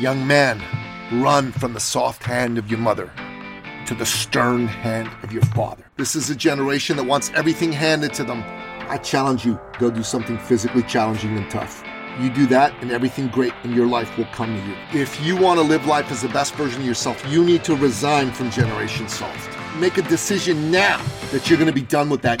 Young man, run from the soft hand of your mother to the stern hand of your father. This is a generation that wants everything handed to them. I challenge you, go do something physically challenging and tough. You do that, and everything great in your life will come to you. If you want to live life as the best version of yourself, you need to resign from Generation Soft. Make a decision now that you're going to be done with that.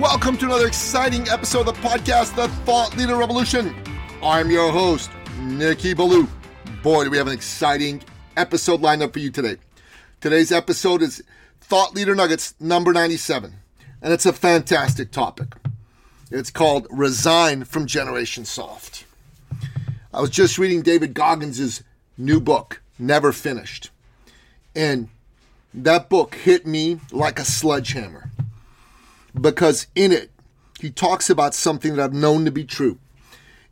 Welcome to another exciting episode of the podcast, The Thought Leader Revolution. I'm your host, Nicky Billou. Boy, do we have an exciting episode lined up for you today. Today's episode is Thought Leader Nuggets number 97, and it's a fantastic topic. It's called Resign from Generation Soft. I was just reading David Goggins' new book, Never Finished, and that book hit me like a sledgehammer because in it, he talks about something that I've known to be true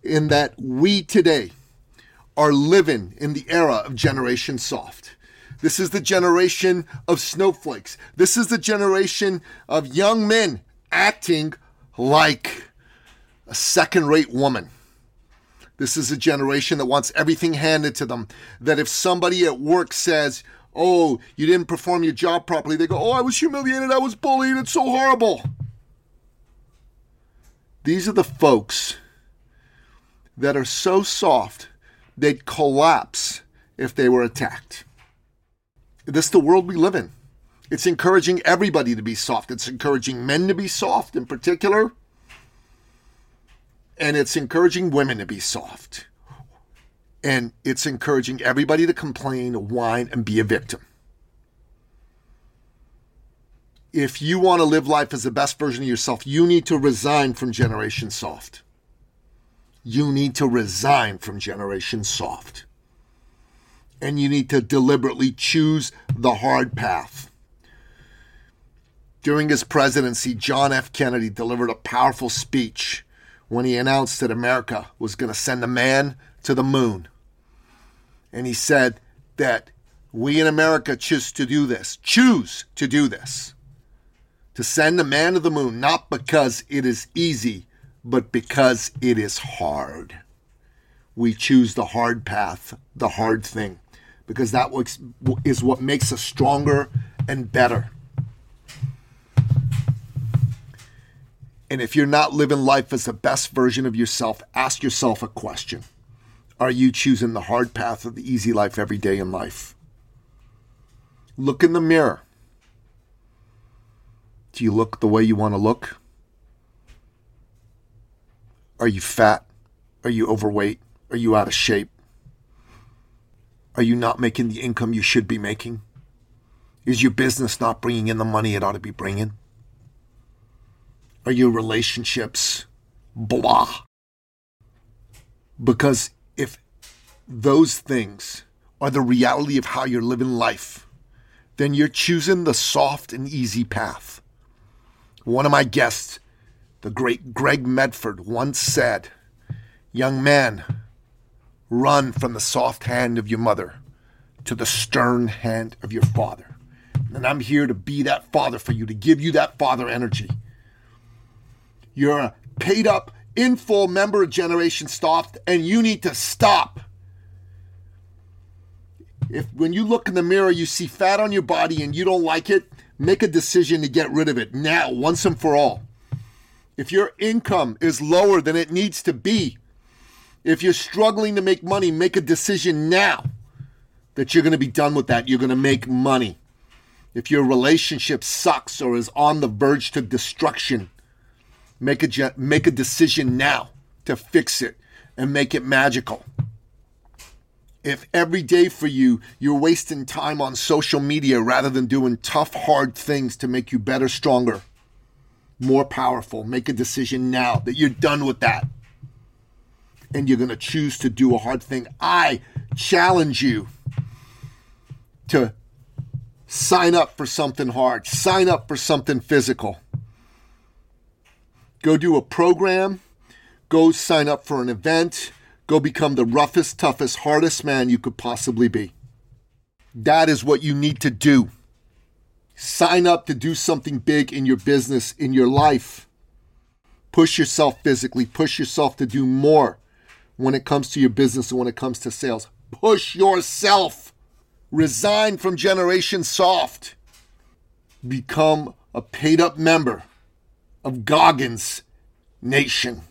in that we today are living in the era of Generation Soft. This is the generation of snowflakes. This is the generation of young men acting like a second rate woman. This is a generation that wants everything handed to them. That if somebody at work says, Oh, you didn't perform your job properly, they go, Oh, I was humiliated, I was bullied, it's so horrible. These are the folks that are so soft they'd collapse if they were attacked. This is the world we live in. It's encouraging everybody to be soft. It's encouraging men to be soft in particular. And it's encouraging women to be soft. And it's encouraging everybody to complain, whine, and be a victim. If you want to live life as the best version of yourself, you need to resign from Generation Soft. You need to resign from Generation Soft. And you need to deliberately choose the hard path. During his presidency, John F. Kennedy delivered a powerful speech when he announced that America was going to send a man to the moon. And he said that we in America choose to do this, choose to do this, to send a man to the moon, not because it is easy, but because it is hard. We choose the hard path, the hard thing, because that is what makes us stronger and better. And if you're not living life as the best version of yourself, ask yourself a question Are you choosing the hard path of the easy life every day in life? Look in the mirror. Do you look the way you want to look? Are you fat? Are you overweight? Are you out of shape? Are you not making the income you should be making? Is your business not bringing in the money it ought to be bringing? Are your relationships blah? Because if those things are the reality of how you're living life, then you're choosing the soft and easy path. One of my guests, the great Greg Medford, once said, Young man, run from the soft hand of your mother to the stern hand of your father. And I'm here to be that father for you, to give you that father energy. You're a paid up, in full member Generation Soft, and you need to stop. If when you look in the mirror, you see fat on your body and you don't like it, make a decision to get rid of it now, once and for all. If your income is lower than it needs to be, if you're struggling to make money, make a decision now that you're going to be done with that. You're going to make money. If your relationship sucks or is on the verge to destruction, Make a make a decision now to fix it and make it magical. If every day for you you're wasting time on social media rather than doing tough hard things to make you better, stronger, more powerful, make a decision now that you're done with that. and you're going to choose to do a hard thing. I challenge you to sign up for something hard, sign up for something physical. Go do a program, go sign up for an event, go become the roughest, toughest, hardest man you could possibly be. That is what you need to do. Sign up to do something big in your business, in your life. Push yourself physically, push yourself to do more when it comes to your business and when it comes to sales. Push yourself. Resign from Generation Soft. Become a paid up member of Goggins Nation,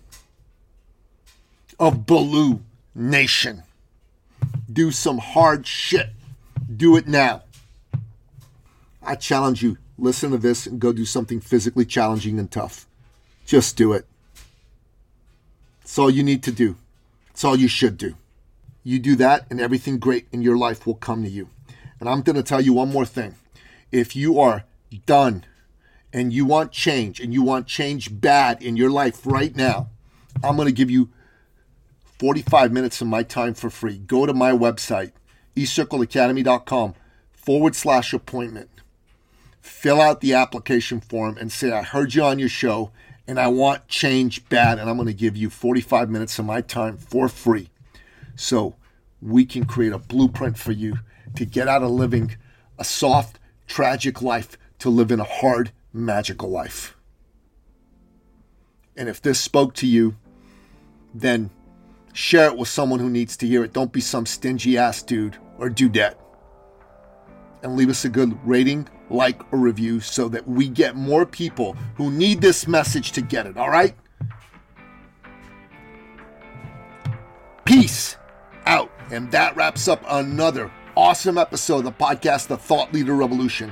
of Billou Nation. Do some hard shit. Do it now. I challenge you, listen to this and go do something physically challenging and tough. Just do it. It's all you need to do. It's all you should do. You do that, and everything great in your life will come to you. And I'm going to tell you one more thing. If you are done and you want change and you want change bad in your life right now, I'm going to give you 45 minutes of my time for free. Go to my website, ecircleacademy.com forward slash appointment. Fill out the application form and say, I heard you on your show and I want change bad. And I'm going to give you 45 minutes of my time for free. So we can create a blueprint for you to get out of living a soft, tragic life to live in a hard, magical life. And if this spoke to you, then share it with someone who needs to hear it. Don't be some stingy ass dude or dudette. And leave us a good rating, like, or review so that we get more people who need this message to get it, all right? Peace out. And that wraps up another awesome episode of the podcast, The Thought Leader Revolution.